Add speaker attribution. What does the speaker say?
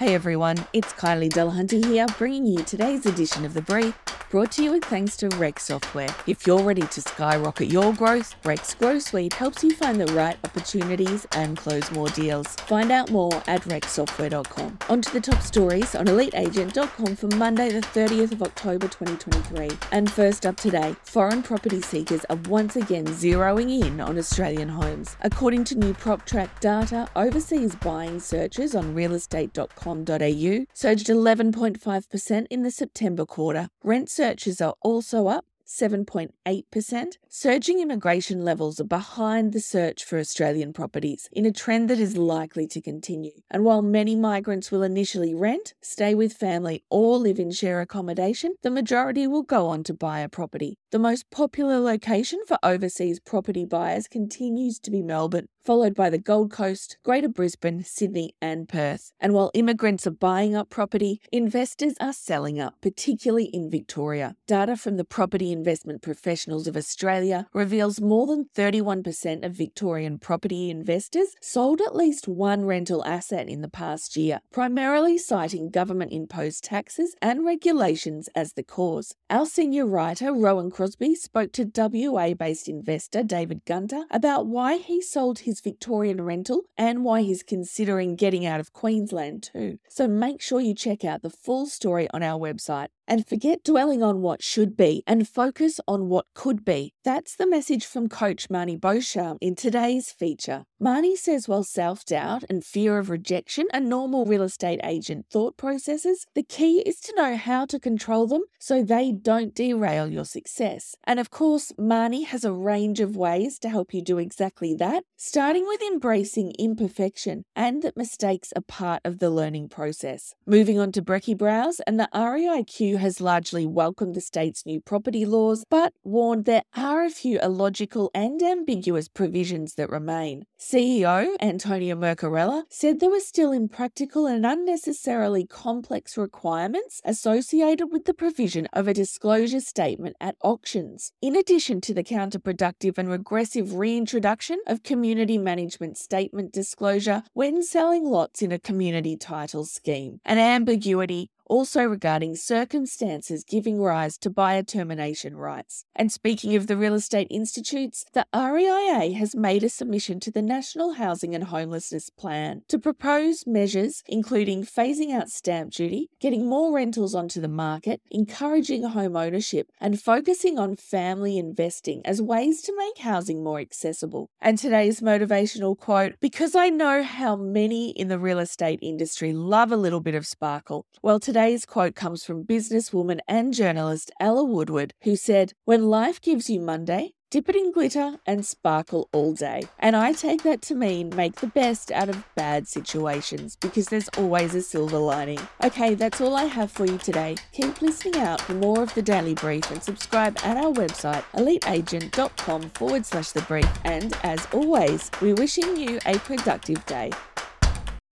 Speaker 1: Hey everyone, it's Kylie Delahunty here, bringing you today's edition of The Brief, brought to you with thanks to Rex Software. If you're ready to skyrocket your growth, Rex Grow Suite helps you find the right opportunities and close more deals. Find out more at rexsoftware.com. On to the top stories on eliteagent.com for Monday, the 30th of October 2023. And first up today, foreign property seekers are once again zeroing in on Australian homes. According to new PropTrack data, overseas buying searches on realestate.com au surged 11.5% in the September quarter. Rent searches are also up 7.8%. Surging immigration levels are behind the search for Australian properties, in a trend that is likely to continue. And while many migrants will initially rent, stay with family, or live in share accommodation, the majority will go on to buy a property. The most popular location for overseas property buyers continues to be Melbourne, followed by the Gold Coast, Greater Brisbane, Sydney, and Perth. And while immigrants are buying up property, investors are selling up, particularly in Victoria. Data from the Property Investment Professionals of Australia reveals more than 31% of Victorian property investors sold at least one rental asset in the past year, primarily citing government imposed taxes and regulations as the cause. Our senior writer, Rowan Crosby, spoke to WA based investor David Gunter about why he sold his Victorian rental and why he's considering getting out of Queensland too. So make sure you check out the full story on our website and forget dwelling on what should be and focus on what could be. That's the message from coach Marnie Beauchamp in today's feature. Marnie says while self doubt and fear of rejection are normal real estate agent thought processes, the key is to know how to control them so they don't derail your success. And of course, Marnie has a range of ways to help you do exactly that, starting with embracing imperfection and that mistakes are part of the learning process. Moving on to Brecky Brows, and the REIQ has largely welcomed the state's new property laws, but warned there are a few illogical and ambiguous provisions that remain. CEO Antonia Mercorella said there were still impractical and unnecessarily complex requirements associated with the provision of a disclosure statement at auctions, in addition to the counterproductive and regressive reintroduction of community management statement disclosure when selling lots in a community title scheme. An ambiguity also regarding circumstances giving rise to buyer termination rights. And speaking of the real estate institutes, the REIA has made a submission to the National Housing and Homelessness Plan to propose measures including phasing out stamp duty, getting more rentals onto the market, encouraging home ownership, and focusing on family investing as ways to make housing more accessible. And today's motivational quote Because I know how many in the real estate industry love a little bit of sparkle. Well, today Today's quote comes from businesswoman and journalist Ella Woodward, who said, When life gives you Monday, dip it in glitter and sparkle all day. And I take that to mean make the best out of bad situations because there's always a silver lining. Okay, that's all I have for you today. Keep listening out for more of the Daily Brief and subscribe at our website, eliteagent.com forward slash the brief. And as always, we're wishing you a productive day.